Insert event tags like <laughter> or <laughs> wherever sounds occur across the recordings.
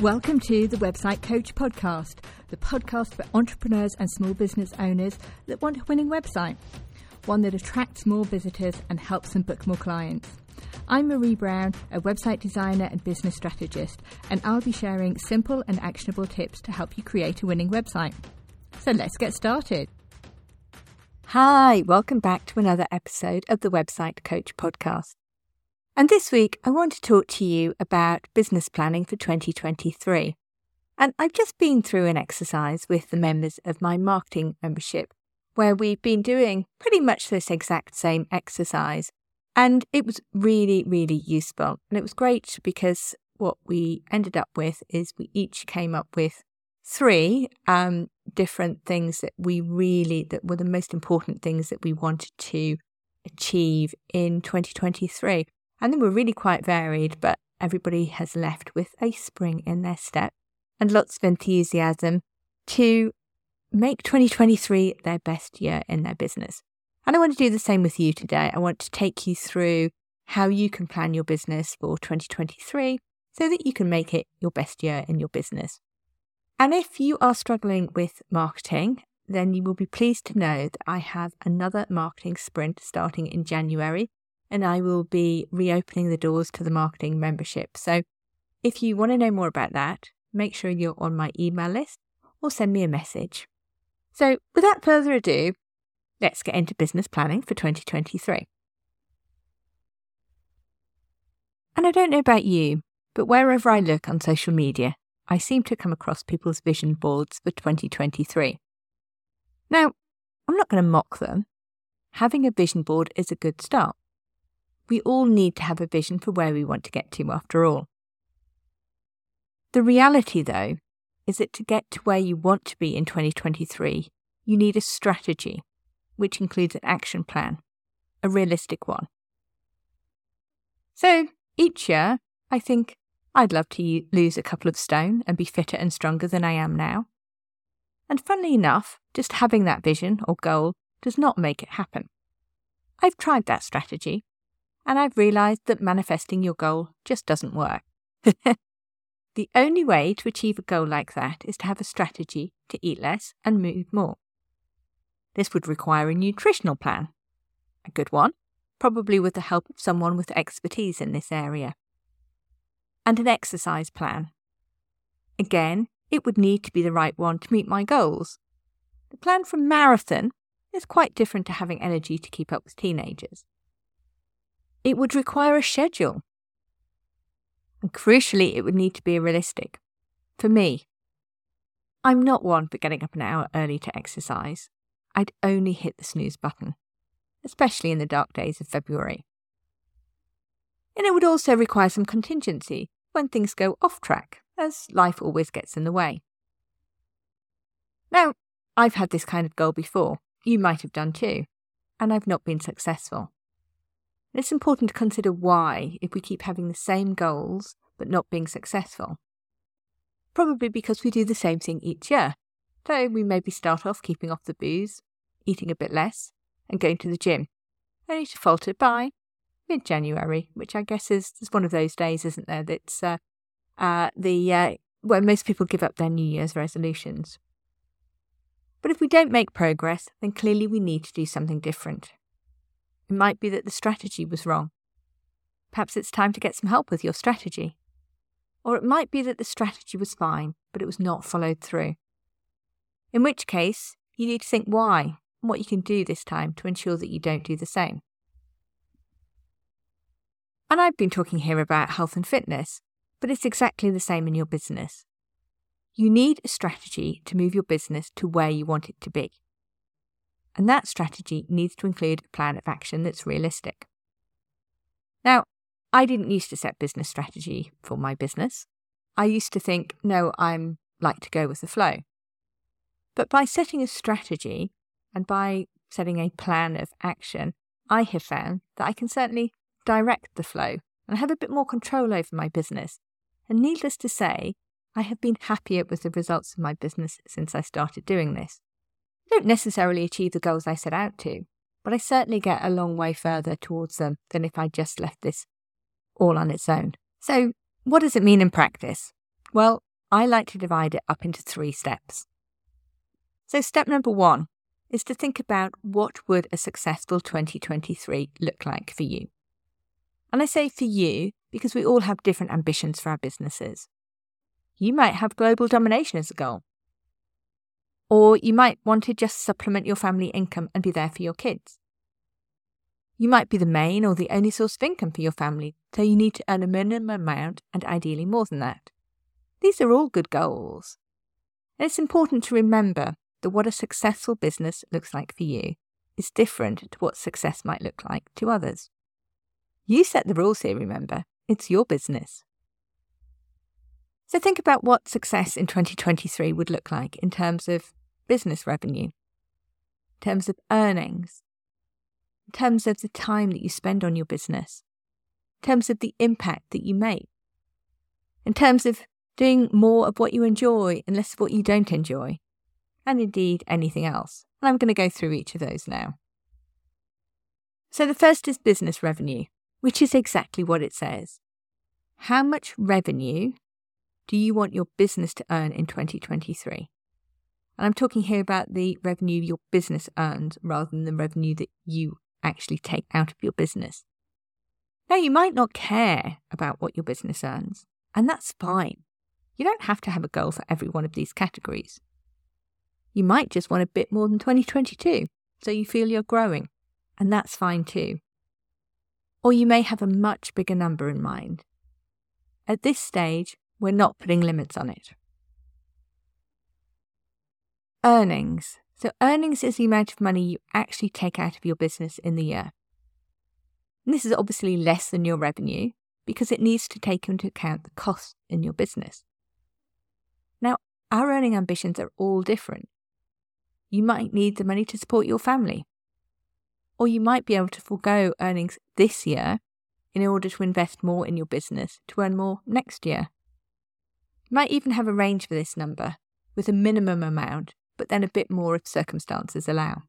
Welcome to the Website Coach Podcast, the podcast for entrepreneurs and small business owners that want a winning website, one that attracts more visitors and helps them book more clients. I'm Marie Brown, a website designer and business strategist, and I'll be sharing simple and actionable tips to help you create a winning website. So let's get started. Hi, welcome back to another episode of the Website Coach Podcast. And this week, I want to talk to you about business planning for 2023. And I've just been through an exercise with the members of my marketing membership where we've been doing pretty much this exact same exercise. And it was really, really useful. And it was great because what we ended up with is we each came up with three um, different things that we really, that were the most important things that we wanted to achieve in 2023. And they were really quite varied, but everybody has left with a spring in their step and lots of enthusiasm to make 2023 their best year in their business. And I want to do the same with you today. I want to take you through how you can plan your business for 2023 so that you can make it your best year in your business. And if you are struggling with marketing, then you will be pleased to know that I have another marketing sprint starting in January and I will be reopening the doors to the marketing membership. So if you want to know more about that, make sure you're on my email list or send me a message. So without further ado, let's get into business planning for 2023. And I don't know about you, but wherever I look on social media, I seem to come across people's vision boards for 2023. Now, I'm not going to mock them. Having a vision board is a good start. We all need to have a vision for where we want to get to, after all. The reality, though, is that to get to where you want to be in 2023, you need a strategy, which includes an action plan, a realistic one. So each year, I think I'd love to lose a couple of stone and be fitter and stronger than I am now. And funnily enough, just having that vision or goal does not make it happen. I've tried that strategy and I've realised that manifesting your goal just doesn't work. <laughs> the only way to achieve a goal like that is to have a strategy to eat less and move more. This would require a nutritional plan, a good one, probably with the help of someone with expertise in this area, and an exercise plan. Again, it would need to be the right one to meet my goals. The plan for marathon is quite different to having energy to keep up with teenagers. It would require a schedule. And crucially, it would need to be realistic. For me, I'm not one for getting up an hour early to exercise. I'd only hit the snooze button, especially in the dark days of February. And it would also require some contingency when things go off track, as life always gets in the way. Now, I've had this kind of goal before. You might have done too. And I've not been successful. And it's important to consider why if we keep having the same goals but not being successful. Probably because we do the same thing each year. So we maybe start off keeping off the booze, eating a bit less, and going to the gym, only to falter by mid January, which I guess is, is one of those days, isn't there? That's uh, uh, the uh, where most people give up their New Year's resolutions. But if we don't make progress, then clearly we need to do something different. It might be that the strategy was wrong. Perhaps it's time to get some help with your strategy. Or it might be that the strategy was fine, but it was not followed through. In which case, you need to think why and what you can do this time to ensure that you don't do the same. And I've been talking here about health and fitness, but it's exactly the same in your business. You need a strategy to move your business to where you want it to be and that strategy needs to include a plan of action that's realistic. Now, I didn't used to set business strategy for my business. I used to think, no, I'm like to go with the flow. But by setting a strategy and by setting a plan of action, I have found that I can certainly direct the flow and have a bit more control over my business. And needless to say, I have been happier with the results of my business since I started doing this. I don't necessarily achieve the goals I set out to, but I certainly get a long way further towards them than if I just left this all on its own. So, what does it mean in practice? Well, I like to divide it up into three steps. So, step number one is to think about what would a successful 2023 look like for you. And I say for you because we all have different ambitions for our businesses. You might have global domination as a goal. Or you might want to just supplement your family income and be there for your kids. You might be the main or the only source of income for your family, so you need to earn a minimum amount and ideally more than that. These are all good goals. And it's important to remember that what a successful business looks like for you is different to what success might look like to others. You set the rules here, remember. It's your business. So think about what success in 2023 would look like in terms of business revenue, in terms of earnings, in terms of the time that you spend on your business, in terms of the impact that you make, in terms of doing more of what you enjoy and less of what you don't enjoy, and indeed anything else. And I'm going to go through each of those now. So the first is business revenue, which is exactly what it says. How much revenue do you want your business to earn in 2023? And I'm talking here about the revenue your business earns rather than the revenue that you actually take out of your business. Now, you might not care about what your business earns, and that's fine. You don't have to have a goal for every one of these categories. You might just want a bit more than 2022, so you feel you're growing, and that's fine too. Or you may have a much bigger number in mind. At this stage, we're not putting limits on it. Earnings. So, earnings is the amount of money you actually take out of your business in the year. And this is obviously less than your revenue because it needs to take into account the costs in your business. Now, our earning ambitions are all different. You might need the money to support your family, or you might be able to forego earnings this year in order to invest more in your business to earn more next year. You might even have a range for this number with a minimum amount but then a bit more if circumstances allow.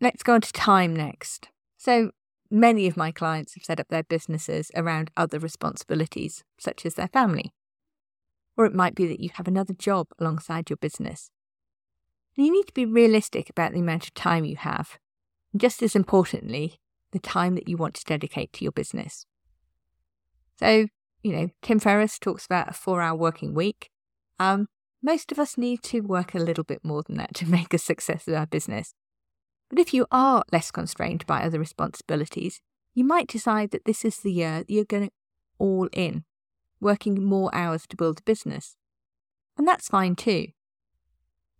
Let's go on to time next. So, many of my clients have set up their businesses around other responsibilities, such as their family. Or it might be that you have another job alongside your business. And you need to be realistic about the amount of time you have, and just as importantly, the time that you want to dedicate to your business. So, you know, Tim Ferriss talks about a four hour working week. Um, most of us need to work a little bit more than that to <laughs> make a success of our business. But if you are less constrained by other responsibilities, you might decide that this is the year that you're going all in, working more hours to build a business. And that's fine too.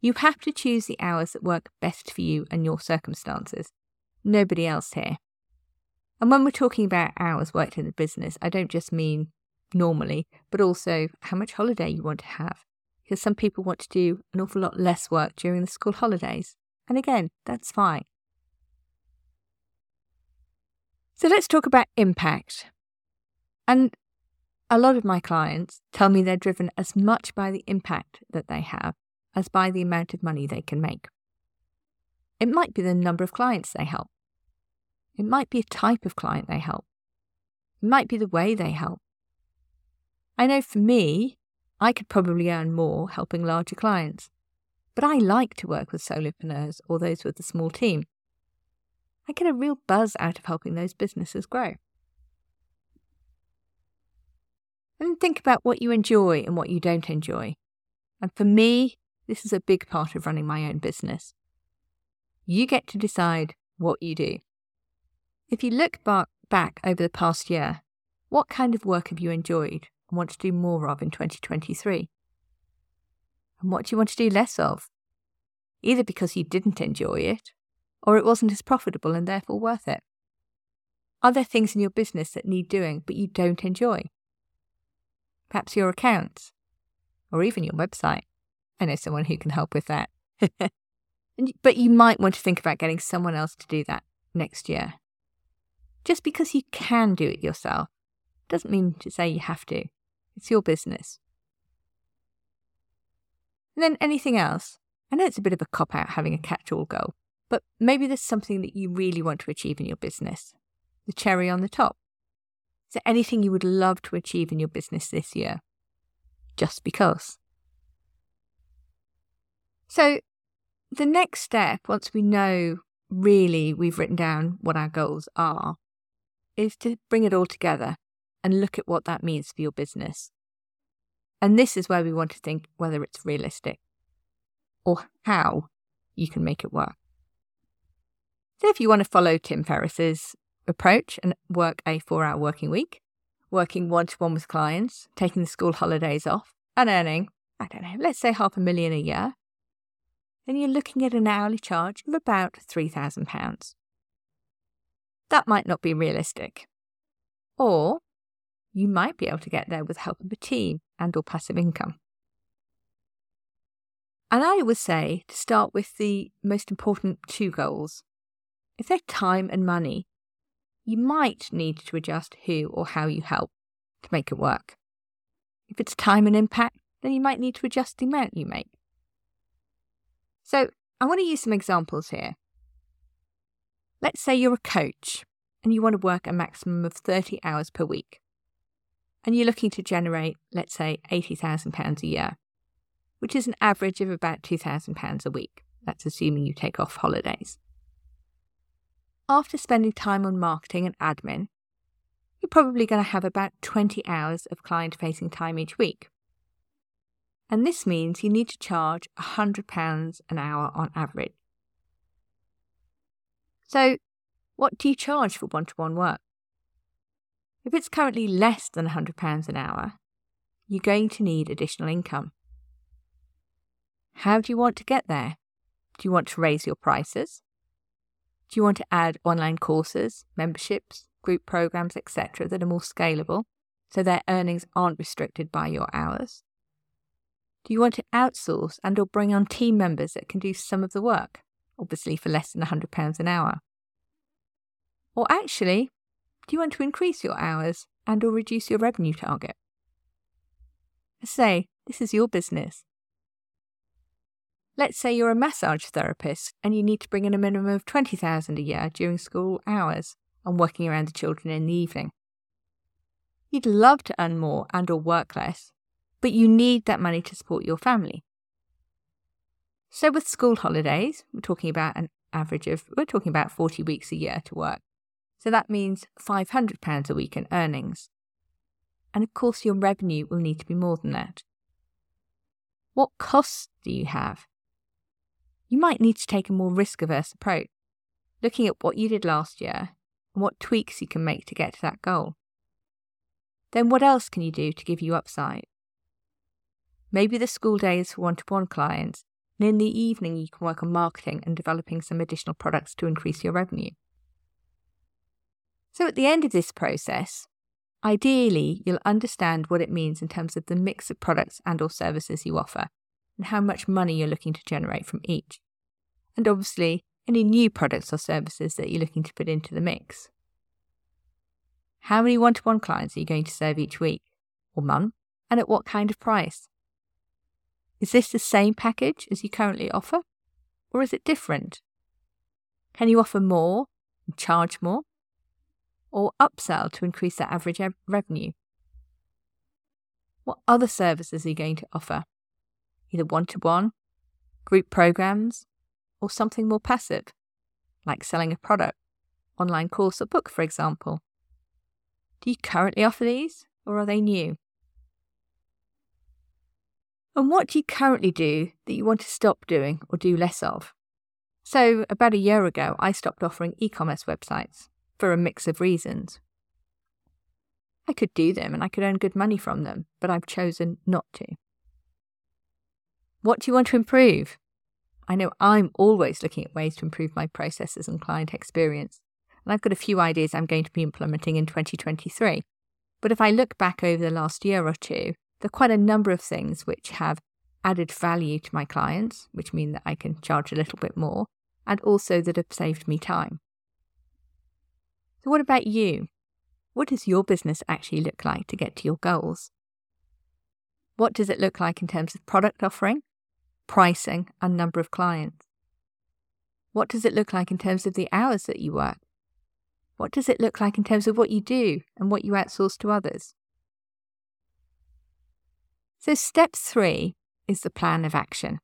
You have to choose the hours that work best for you and your circumstances. Nobody else here. And when we're talking about hours worked in the business, I don't just mean normally, but also how much holiday you want to have because some people want to do an awful lot less work during the school holidays. And again, that's fine. So let's talk about impact. And a lot of my clients tell me they're driven as much by the impact that they have as by the amount of money they can make. It might be the number of clients they help. It might be a type of client they help. It might be the way they help. I know for me, I could probably earn more helping larger clients. But I like to work with solopreneurs or those with a small team. I get a real buzz out of helping those businesses grow. And think about what you enjoy and what you don't enjoy. And for me, this is a big part of running my own business. You get to decide what you do. If you look back over the past year, what kind of work have you enjoyed and want to do more of in 2023? And what do you want to do less of? Either because you didn't enjoy it, or it wasn't as profitable and therefore worth it. Are there things in your business that need doing but you don't enjoy? Perhaps your accounts, or even your website. I know someone who can help with that. <laughs> but you might want to think about getting someone else to do that next year. Just because you can do it yourself doesn't mean to say you have to. It's your business. And then anything else? I know it's a bit of a cop out having a catch all goal, but maybe there's something that you really want to achieve in your business. The cherry on the top. Is there anything you would love to achieve in your business this year? Just because. So, the next step, once we know really we've written down what our goals are, is to bring it all together and look at what that means for your business. And this is where we want to think whether it's realistic or how you can make it work. So, if you want to follow Tim Ferriss's approach and work a four hour working week, working one to one with clients, taking the school holidays off, and earning, I don't know, let's say half a million a year, then you're looking at an hourly charge of about £3,000. That might not be realistic. Or you might be able to get there with the help of a team and or passive income. And I would say to start with the most important two goals. If they're time and money, you might need to adjust who or how you help to make it work. If it's time and impact, then you might need to adjust the amount you make. So I want to use some examples here. Let's say you're a coach and you want to work a maximum of 30 hours per week. And you're looking to generate, let's say, £80,000 a year which is an average of about £2,000 a week. That's assuming you take off holidays. After spending time on marketing and admin, you're probably going to have about 20 hours of client facing time each week. And this means you need to charge £100 an hour on average. So, what do you charge for one to one work? If it's currently less than £100 an hour, you're going to need additional income. How do you want to get there? Do you want to raise your prices? Do you want to add online courses, memberships, group programs, etc., that are more scalable so their earnings aren't restricted by your hours? Do you want to outsource and or bring on team members that can do some of the work, obviously for less than £100 an hour? Or actually, do you want to increase your hours and or reduce your revenue target? Say, this is your business. Let's say you're a massage therapist and you need to bring in a minimum of 20,000 a year during school hours and working around the children in the evening. You'd love to earn more and or work less, but you need that money to support your family. So with school holidays, we're talking about an average of we're talking about 40 weeks a year to work. So that means 500 pounds a week in earnings. And of course your revenue will need to be more than that. What costs do you have? you might need to take a more risk averse approach, looking at what you did last year and what tweaks you can make to get to that goal. Then, what else can you do to give you upside? Maybe the school days for one to one clients, and in the evening, you can work on marketing and developing some additional products to increase your revenue. So, at the end of this process, ideally, you'll understand what it means in terms of the mix of products and or services you offer and how much money you're looking to generate from each. And obviously, any new products or services that you're looking to put into the mix. How many one to one clients are you going to serve each week or month, and at what kind of price? Is this the same package as you currently offer, or is it different? Can you offer more and charge more, or upsell to increase their average revenue? What other services are you going to offer either one to one, group programs, or something more passive, like selling a product, online course, or book, for example. Do you currently offer these, or are they new? And what do you currently do that you want to stop doing or do less of? So, about a year ago, I stopped offering e commerce websites for a mix of reasons. I could do them and I could earn good money from them, but I've chosen not to. What do you want to improve? I know I'm always looking at ways to improve my processes and client experience, and I've got a few ideas I'm going to be implementing in 2023. But if I look back over the last year or two, there are quite a number of things which have added value to my clients, which mean that I can charge a little bit more, and also that have saved me time. So, what about you? What does your business actually look like to get to your goals? What does it look like in terms of product offering? pricing, and number of clients? What does it look like in terms of the hours that you work? What does it look like in terms of what you do and what you outsource to others? So, step three is the plan of action.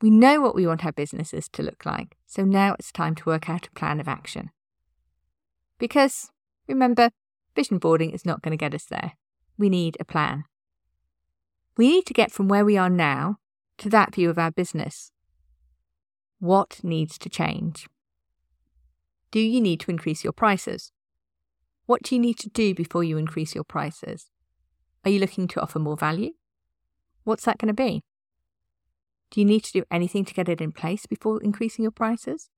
We know what we want our businesses to look like, so now it's time to work out a plan of action. Because, remember, vision boarding is not going to get us there. We need a plan. We need to get from where we are now to that view of our business. What needs to change? Do you need to increase your prices? What do you need to do before you increase your prices? Are you looking to offer more value? What's that going to be? Do you need to do anything to get it in place before increasing your prices?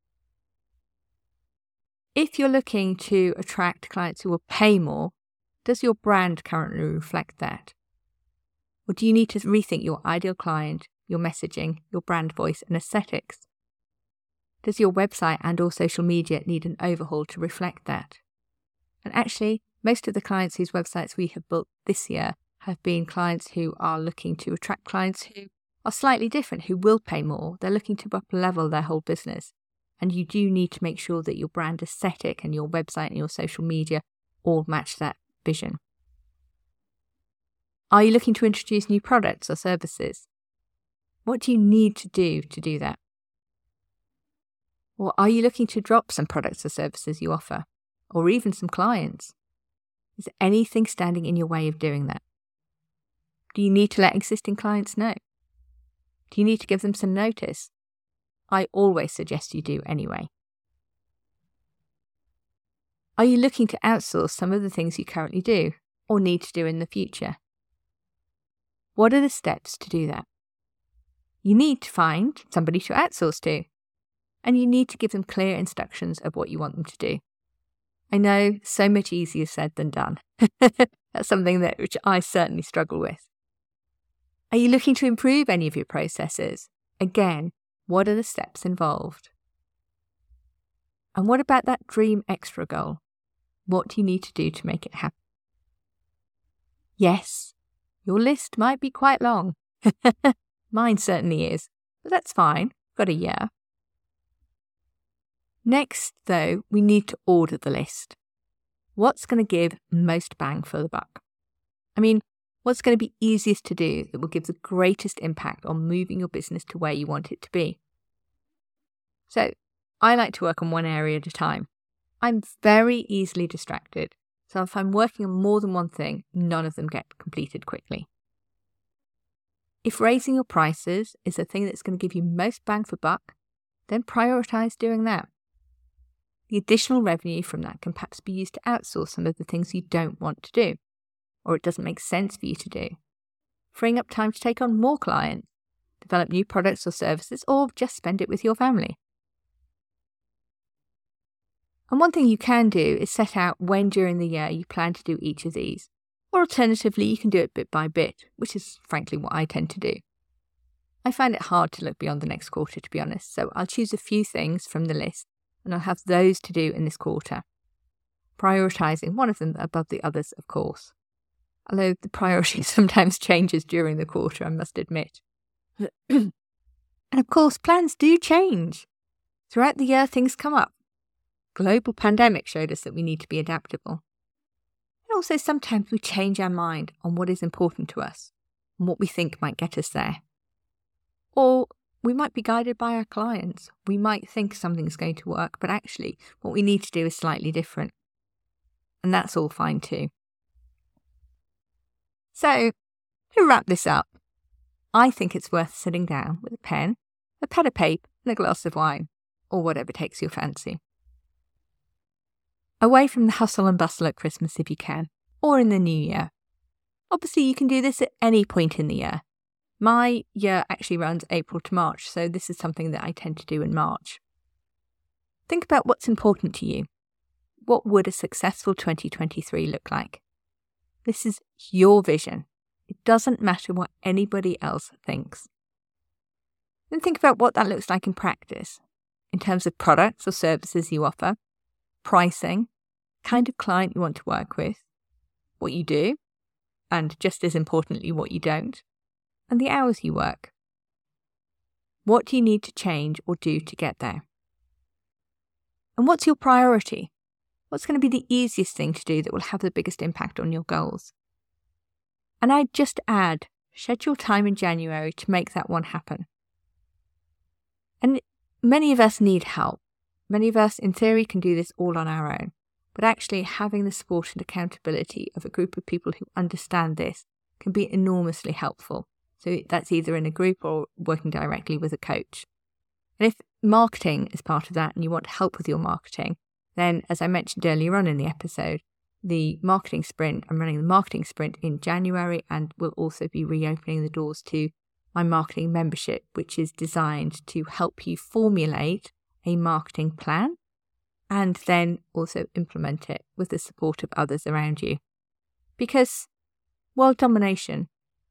If you're looking to attract clients who will pay more, does your brand currently reflect that? Or do you need to rethink your ideal client, your messaging, your brand voice, and aesthetics? Does your website and or social media need an overhaul to reflect that? And actually, most of the clients whose websites we have built this year have been clients who are looking to attract clients who are slightly different, who will pay more. They're looking to up level their whole business. And you do need to make sure that your brand aesthetic and your website and your social media all match that vision. Are you looking to introduce new products or services? What do you need to do to do that? Or are you looking to drop some products or services you offer, or even some clients? Is anything standing in your way of doing that? Do you need to let existing clients know? Do you need to give them some notice? I always suggest you do anyway. Are you looking to outsource some of the things you currently do or need to do in the future? What are the steps to do that? You need to find somebody to outsource to, and you need to give them clear instructions of what you want them to do. I know so much easier said than done. <laughs> That's something that which I certainly struggle with. Are you looking to improve any of your processes? Again, what are the steps involved? And what about that dream extra goal? What do you need to do to make it happen? Yes, your list might be quite long. <laughs> Mine certainly is, but that's fine. Got a year. Next, though, we need to order the list. What's going to give most bang for the buck? I mean, what's going to be easiest to do that will give the greatest impact on moving your business to where you want it to be? So, I like to work on one area at a time. I'm very easily distracted, so if I'm working on more than one thing, none of them get completed quickly. If raising your prices is the thing that's going to give you most bang for buck, then prioritize doing that. The additional revenue from that can perhaps be used to outsource some of the things you don't want to do, or it doesn't make sense for you to do, freeing up time to take on more clients, develop new products or services, or just spend it with your family. And one thing you can do is set out when during the year you plan to do each of these. Or alternatively, you can do it bit by bit, which is frankly what I tend to do. I find it hard to look beyond the next quarter, to be honest, so I'll choose a few things from the list and I'll have those to do in this quarter, prioritising one of them above the others, of course. Although the priority <laughs> sometimes changes during the quarter, I must admit. and of course, plans do change. Throughout the year, things come up global pandemic showed us that we need to be adaptable. And also, sometimes we change our mind on what is important to us and what we think might get us there. Or we might be guided by our clients. We might think something's going to work, but actually, what we need to do is slightly different. And that's all fine too. So, to wrap this up, I think it's worth sitting down with a pen, a pad of paper, and a glass of wine, or whatever takes your fancy away from the hustle and bustle at Christmas if you can, or in the new year. Obviously, you can do this at any point in the year. My year actually runs April to March, so this is something that I tend to do in March. Think about what's important to you. What would a successful 2023 look like? This is your vision. It doesn't matter what anybody else thinks. Then think about what that looks like in practice, in terms of products or services you offer, pricing, kind of client you want to work with, what you do, and just as importantly, what you don't, and the hours you work. What do you need to change or do to get there? And what's your priority? What's going to be the easiest thing to do that will have the biggest impact on your goals? And I'd just add schedule time in January to make that one happen. And many of us need help. Many of us, in theory, can do this all on our own. But actually, having the support and accountability of a group of people who understand this can be enormously helpful. So that's either in a group or working directly with a coach. And if marketing is part of that and you want help with your marketing, then as I mentioned earlier on in the episode, the marketing sprint, I'm running the marketing sprint in January and will also be reopening the doors to my marketing membership, which is designed to help you formulate a marketing plan and then also implement it with the support of others around you. Because world domination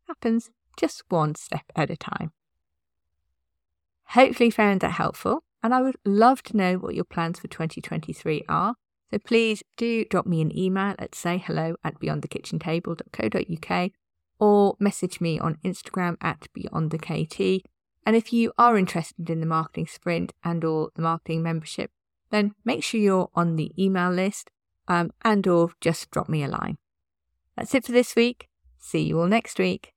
happens just one step at a time. Hopefully, found that helpful, and I would love to know what your plans for 2023 are. So please do drop me an email at say hello at beyondthekitchentable.co.uk or message me on Instagram at beyondthekt. And if you are interested in the marketing sprint and or the marketing membership, then make sure you're on the email list um, and or just drop me a line. That's it for this week. See you all next week.